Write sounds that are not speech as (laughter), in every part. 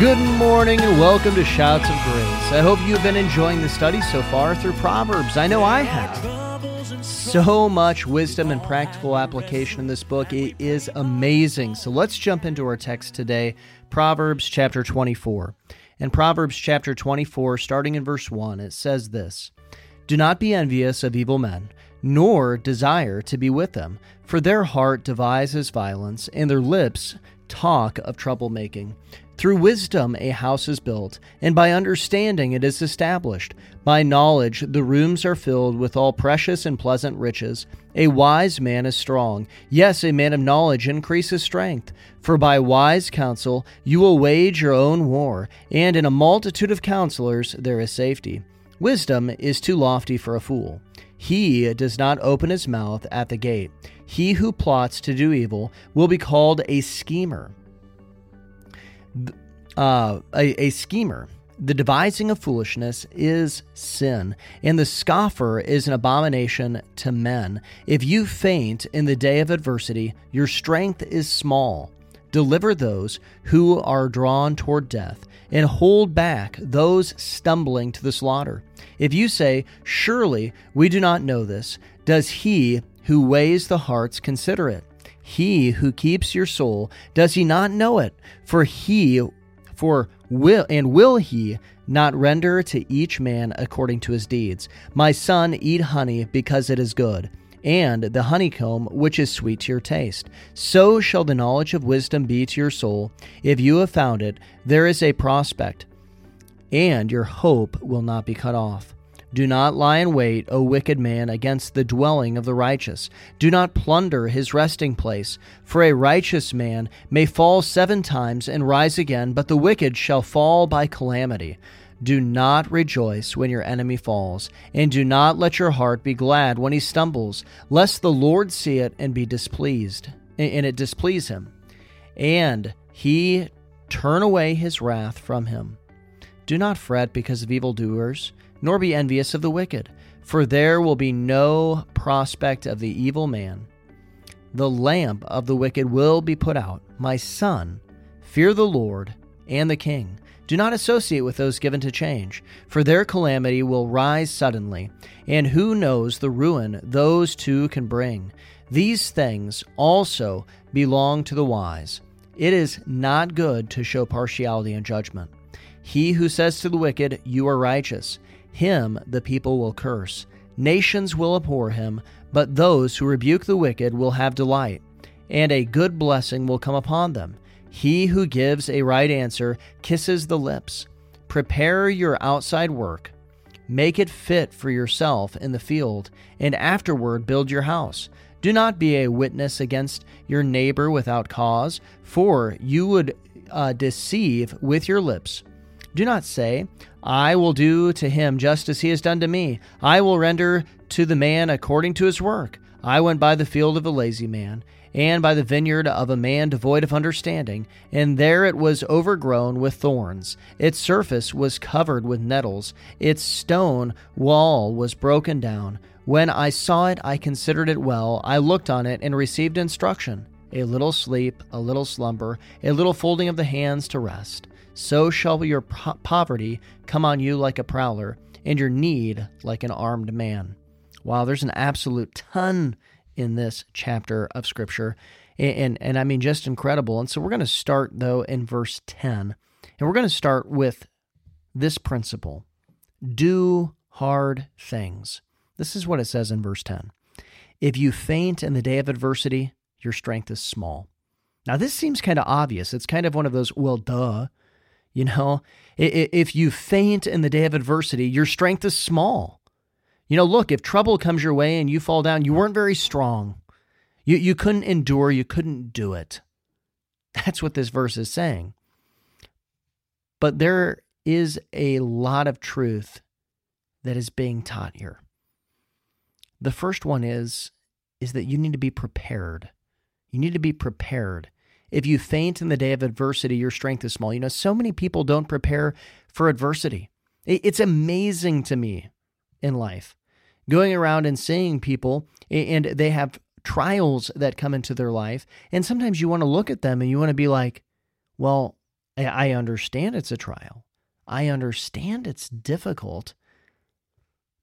Good morning and welcome to Shouts of Grace. I hope you've been enjoying the study so far through Proverbs. I know I have. So much wisdom and practical application in this book. It is amazing. So let's jump into our text today Proverbs chapter 24. In Proverbs chapter 24, starting in verse 1, it says this Do not be envious of evil men, nor desire to be with them, for their heart devises violence, and their lips talk of troublemaking. Through wisdom a house is built, and by understanding it is established. By knowledge the rooms are filled with all precious and pleasant riches. A wise man is strong. Yes, a man of knowledge increases strength. For by wise counsel you will wage your own war, and in a multitude of counselors there is safety. Wisdom is too lofty for a fool. He does not open his mouth at the gate. He who plots to do evil will be called a schemer uh, a, a schemer. The devising of foolishness is sin, and the scoffer is an abomination to men. If you faint in the day of adversity, your strength is small. Deliver those who are drawn toward death, and hold back those stumbling to the slaughter. If you say, Surely we do not know this, does he who weighs the hearts consider it? He who keeps your soul, does he not know it? For he for will and will he not render to each man according to his deeds? My son, eat honey because it is good, and the honeycomb which is sweet to your taste. So shall the knowledge of wisdom be to your soul. If you have found it, there is a prospect, and your hope will not be cut off. Do not lie in wait, O wicked man, against the dwelling of the righteous. Do not plunder his resting place. For a righteous man may fall seven times and rise again, but the wicked shall fall by calamity. Do not rejoice when your enemy falls, and do not let your heart be glad when he stumbles, lest the Lord see it and be displeased, and it displease him, and he turn away his wrath from him. Do not fret because of evildoers nor be envious of the wicked, for there will be no prospect of the evil man. The lamp of the wicked will be put out. My son, fear the Lord and the king. Do not associate with those given to change, for their calamity will rise suddenly, and who knows the ruin those two can bring. These things also belong to the wise. It is not good to show partiality in judgment. He who says to the wicked, You are righteous, him the people will curse. Nations will abhor him, but those who rebuke the wicked will have delight, and a good blessing will come upon them. He who gives a right answer kisses the lips. Prepare your outside work. Make it fit for yourself in the field, and afterward build your house. Do not be a witness against your neighbor without cause, for you would uh, deceive with your lips. Do not say, I will do to him just as he has done to me. I will render to the man according to his work. I went by the field of a lazy man, and by the vineyard of a man devoid of understanding, and there it was overgrown with thorns. Its surface was covered with nettles, its stone wall was broken down. When I saw it, I considered it well. I looked on it and received instruction. A little sleep, a little slumber, a little folding of the hands to rest so shall your po- poverty come on you like a prowler, and your need like an armed man. Wow, there's an absolute ton in this chapter of Scripture. And, and, and I mean, just incredible. And so we're going to start, though, in verse 10. And we're going to start with this principle do hard things. This is what it says in verse 10. If you faint in the day of adversity, your strength is small. Now, this seems kind of obvious. It's kind of one of those, well, duh. You know, if you faint in the day of adversity, your strength is small. You know, look, if trouble comes your way and you fall down, you weren't very strong. You, you couldn't endure, you couldn't do it. That's what this verse is saying. But there is a lot of truth that is being taught here. The first one is is that you need to be prepared. You need to be prepared. If you faint in the day of adversity, your strength is small. You know, so many people don't prepare for adversity. It's amazing to me in life going around and seeing people, and they have trials that come into their life. And sometimes you want to look at them and you want to be like, well, I understand it's a trial. I understand it's difficult.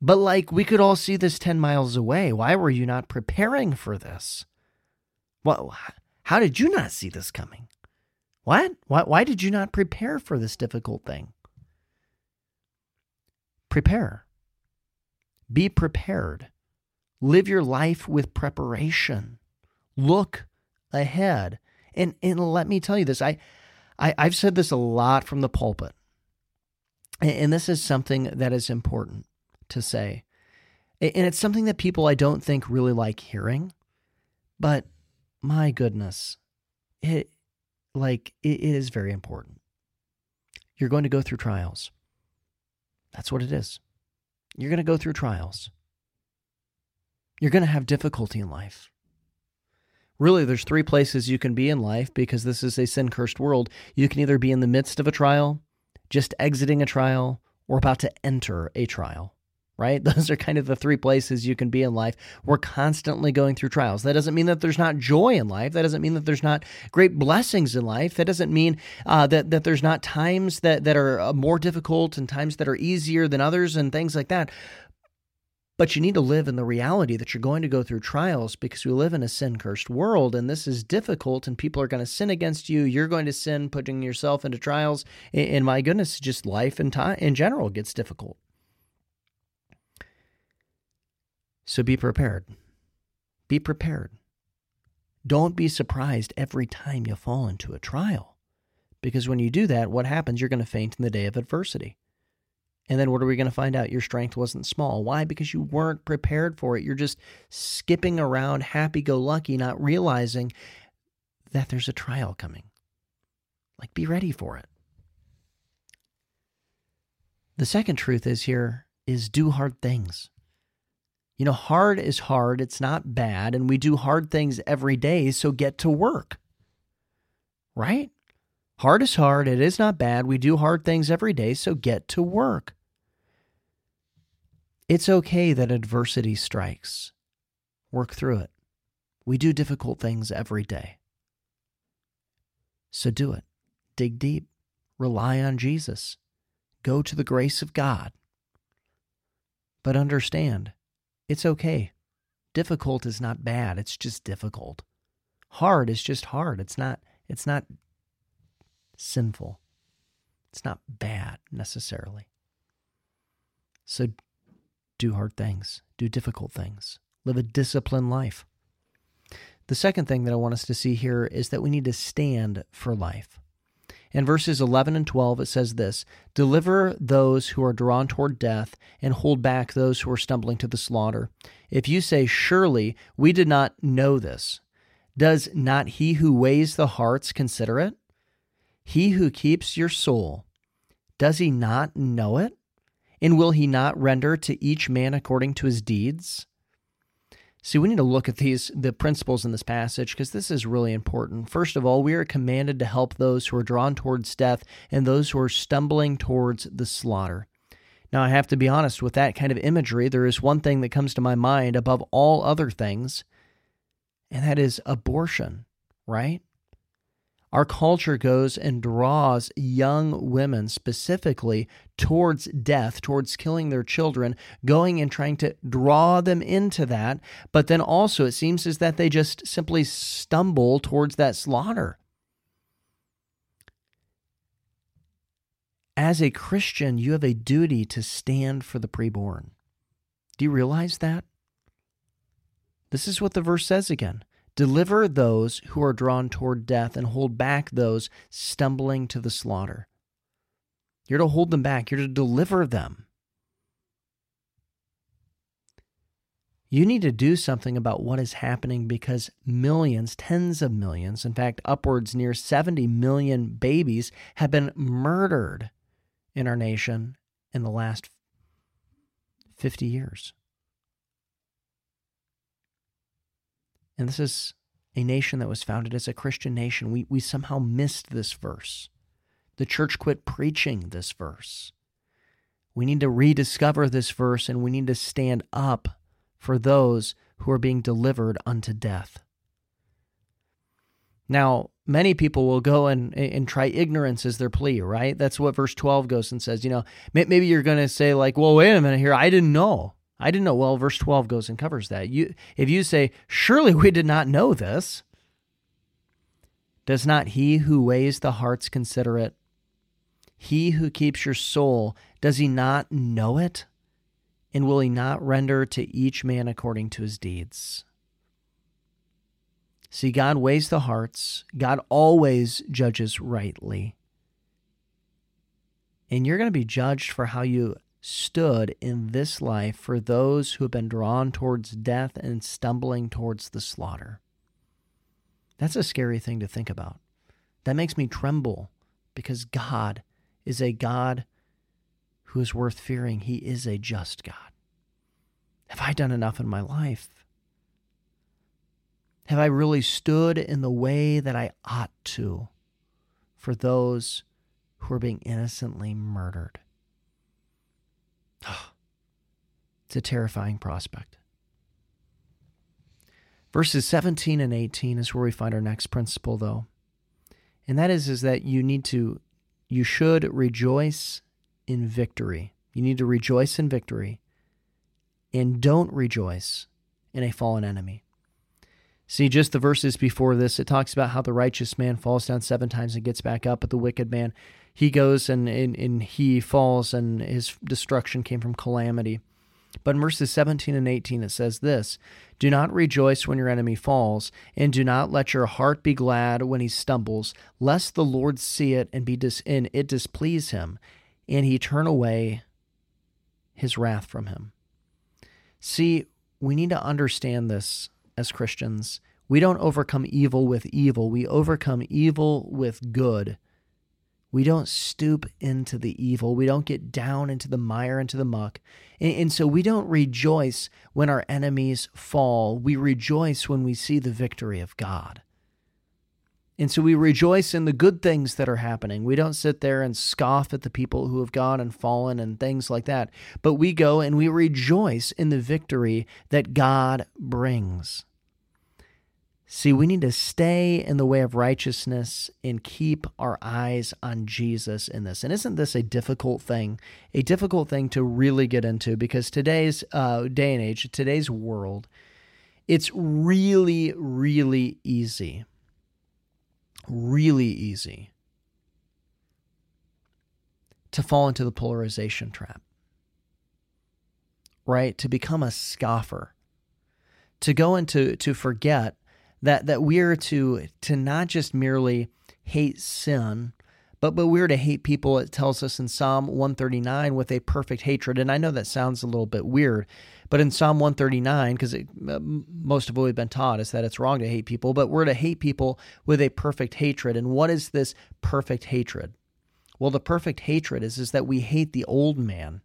But, like, we could all see this 10 miles away. Why were you not preparing for this? What, how did you not see this coming? What? Why, why did you not prepare for this difficult thing? Prepare. Be prepared. Live your life with preparation. Look ahead. And, and let me tell you this I, I, I've said this a lot from the pulpit. And this is something that is important to say. And it's something that people I don't think really like hearing. But my goodness, it like it is very important. You're going to go through trials. That's what it is. You're going to go through trials. You're going to have difficulty in life. Really, there's three places you can be in life because this is a sin cursed world. You can either be in the midst of a trial, just exiting a trial, or about to enter a trial right? (laughs) Those are kind of the three places you can be in life. We're constantly going through trials. That doesn't mean that there's not joy in life. That doesn't mean that there's not great blessings in life. That doesn't mean uh, that that there's not times that that are uh, more difficult and times that are easier than others and things like that. But you need to live in the reality that you're going to go through trials because we live in a sin cursed world and this is difficult and people are going to sin against you. You're going to sin, putting yourself into trials. And my goodness, just life in time in general gets difficult. So be prepared. Be prepared. Don't be surprised every time you fall into a trial. Because when you do that, what happens? You're going to faint in the day of adversity. And then what are we going to find out? Your strength wasn't small. Why? Because you weren't prepared for it. You're just skipping around happy go lucky, not realizing that there's a trial coming. Like, be ready for it. The second truth is here is do hard things. You know, hard is hard. It's not bad. And we do hard things every day. So get to work. Right? Hard is hard. It is not bad. We do hard things every day. So get to work. It's okay that adversity strikes. Work through it. We do difficult things every day. So do it. Dig deep. Rely on Jesus. Go to the grace of God. But understand, it's okay. Difficult is not bad, it's just difficult. Hard is just hard. It's not it's not sinful. It's not bad necessarily. So do hard things, do difficult things, live a disciplined life. The second thing that I want us to see here is that we need to stand for life. In verses 11 and 12, it says this Deliver those who are drawn toward death, and hold back those who are stumbling to the slaughter. If you say, Surely we did not know this, does not he who weighs the hearts consider it? He who keeps your soul, does he not know it? And will he not render to each man according to his deeds? See, we need to look at these the principles in this passage because this is really important. First of all, we are commanded to help those who are drawn towards death and those who are stumbling towards the slaughter. Now, I have to be honest with that kind of imagery. There is one thing that comes to my mind above all other things, and that is abortion, right? Our culture goes and draws young women specifically towards death, towards killing their children, going and trying to draw them into that. But then also, it seems as that they just simply stumble towards that slaughter. As a Christian, you have a duty to stand for the preborn. Do you realize that? This is what the verse says again. Deliver those who are drawn toward death and hold back those stumbling to the slaughter. You're to hold them back, you're to deliver them. You need to do something about what is happening because millions, tens of millions, in fact, upwards near 70 million babies have been murdered in our nation in the last 50 years. And this is a nation that was founded as a Christian nation. We, we somehow missed this verse. The church quit preaching this verse. We need to rediscover this verse and we need to stand up for those who are being delivered unto death. Now, many people will go and and try ignorance as their plea, right? That's what verse 12 goes and says, you know, maybe you're going to say like, "Well, wait a minute here, I didn't know." I didn't know. Well, verse 12 goes and covers that. You if you say, "Surely we did not know this," does not he who weighs the hearts consider it? He who keeps your soul, does he not know it? And will he not render to each man according to his deeds? See, God weighs the hearts. God always judges rightly. And you're going to be judged for how you stood in this life for those who have been drawn towards death and stumbling towards the slaughter. That's a scary thing to think about. That makes me tremble because God is a God who is worth fearing. He is a just God. Have I done enough in my life? Have I really stood in the way that I ought to for those who are being innocently murdered? It's a terrifying prospect. Verses 17 and 18 is where we find our next principle, though. And that is, is that you need to, you should rejoice in victory. You need to rejoice in victory and don't rejoice in a fallen enemy. See, just the verses before this, it talks about how the righteous man falls down seven times and gets back up, but the wicked man, he goes and, and, and he falls, and his destruction came from calamity. But in verses 17 and 18, it says this Do not rejoice when your enemy falls, and do not let your heart be glad when he stumbles, lest the Lord see it and, be dis- and it displease him, and he turn away his wrath from him. See, we need to understand this as Christians. We don't overcome evil with evil, we overcome evil with good. We don't stoop into the evil. We don't get down into the mire, into the muck. And, and, so we don't rejoice when our enemies fall. We rejoice when we see the victory of God. And so we rejoice in the good things that are happening. We don't sit there and scoff at the people who have gone and fallen and things like that. But we go and we rejoice in the victory that God brings. See, we need to stay in the way of righteousness and keep our eyes on Jesus in this. And isn't this a difficult thing? A difficult thing to really get into because today's uh, day and age, today's world, it's really, really easy really easy to fall into the polarization trap, right? To become a scoffer, to go into to forget that that we're to to not just merely hate sin, but but we're to hate people. It tells us in Psalm 139 with a perfect hatred. And I know that sounds a little bit weird, but in Psalm 139, because uh, most of what we've been taught is that it's wrong to hate people, but we're to hate people with a perfect hatred. And what is this perfect hatred? Well, the perfect hatred is, is that we hate the old man,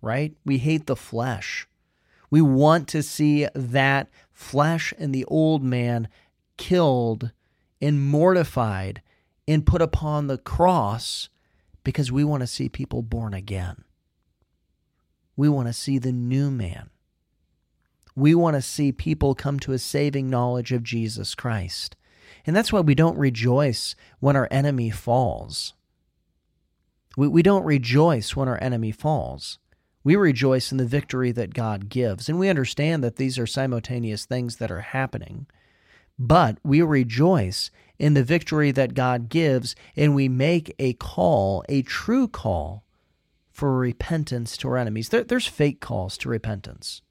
right? We hate the flesh. We want to see that flesh and the old man killed and mortified and put upon the cross because we want to see people born again. We want to see the new man. We want to see people come to a saving knowledge of Jesus Christ. And that's why we don't rejoice when our enemy falls. We, we don't rejoice when our enemy falls. We rejoice in the victory that God gives. And we understand that these are simultaneous things that are happening. But we rejoice in the victory that God gives, and we make a call, a true call for repentance to our enemies. There, there's fake calls to repentance.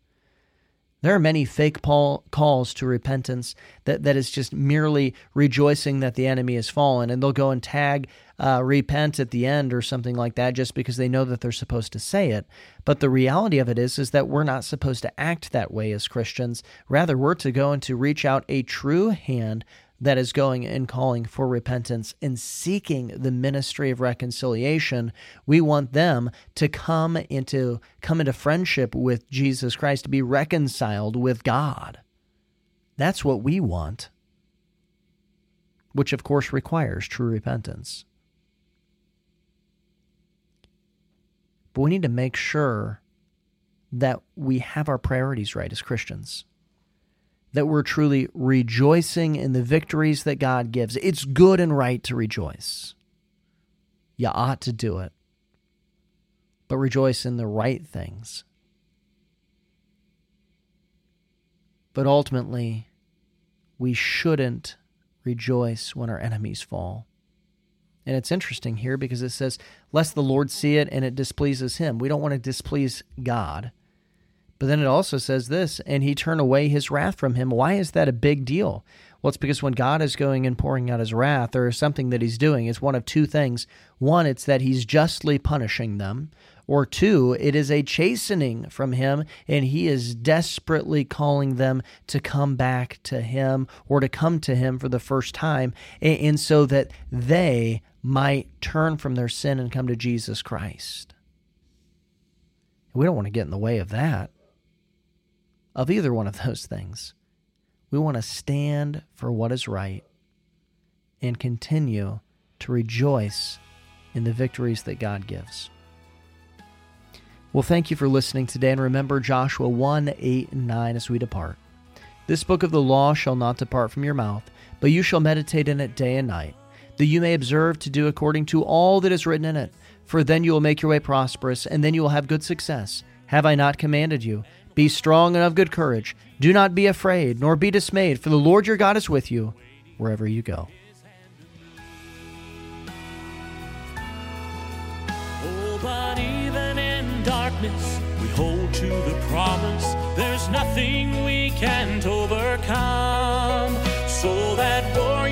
There are many fake Paul calls to repentance that, that is just merely rejoicing that the enemy has fallen, and they'll go and tag uh, repent at the end or something like that just because they know that they're supposed to say it. But the reality of it is, is that we're not supposed to act that way as Christians. Rather, we're to go and to reach out a true hand that is going and calling for repentance and seeking the ministry of reconciliation. We want them to come into come into friendship with Jesus Christ to be reconciled with God. That's what we want. Which of course requires true repentance. But we need to make sure that we have our priorities right as Christians that we're truly rejoicing in the victories that God gives. It's good and right to rejoice. You ought to do it. But rejoice in the right things. But ultimately, we shouldn't rejoice when our enemies fall. And it's interesting here because it says, Lest the Lord see it and it displeases him. We don't want to displease God. But then it also says this, and he turned away his wrath from him. Why is that a big deal? Well, it's because when God is going and pouring out his wrath, or something that he's doing. It's one of two things. One, it's that he's justly punishing them, or two, it is a chastening from him, and he is desperately calling them to come back to him or to come to him for the first time, and so that they might turn from their sin and come to Jesus Christ. We don't want to get in the way of that, of either one of those things. We want to stand for what is right and continue to rejoice in the victories that God gives. Well, thank you for listening today, and remember Joshua 1 8 and 9 as we depart. This book of the law shall not depart from your mouth, but you shall meditate in it day and night, that you may observe to do according to all that is written in it. For then you will make your way prosperous, and then you will have good success. Have I not commanded you? Be strong and of good courage. Do not be afraid, nor be dismayed, for the Lord your God is with you wherever you go. Oh, darkness, we hold to the promise. There's nothing we can't overcome. So that war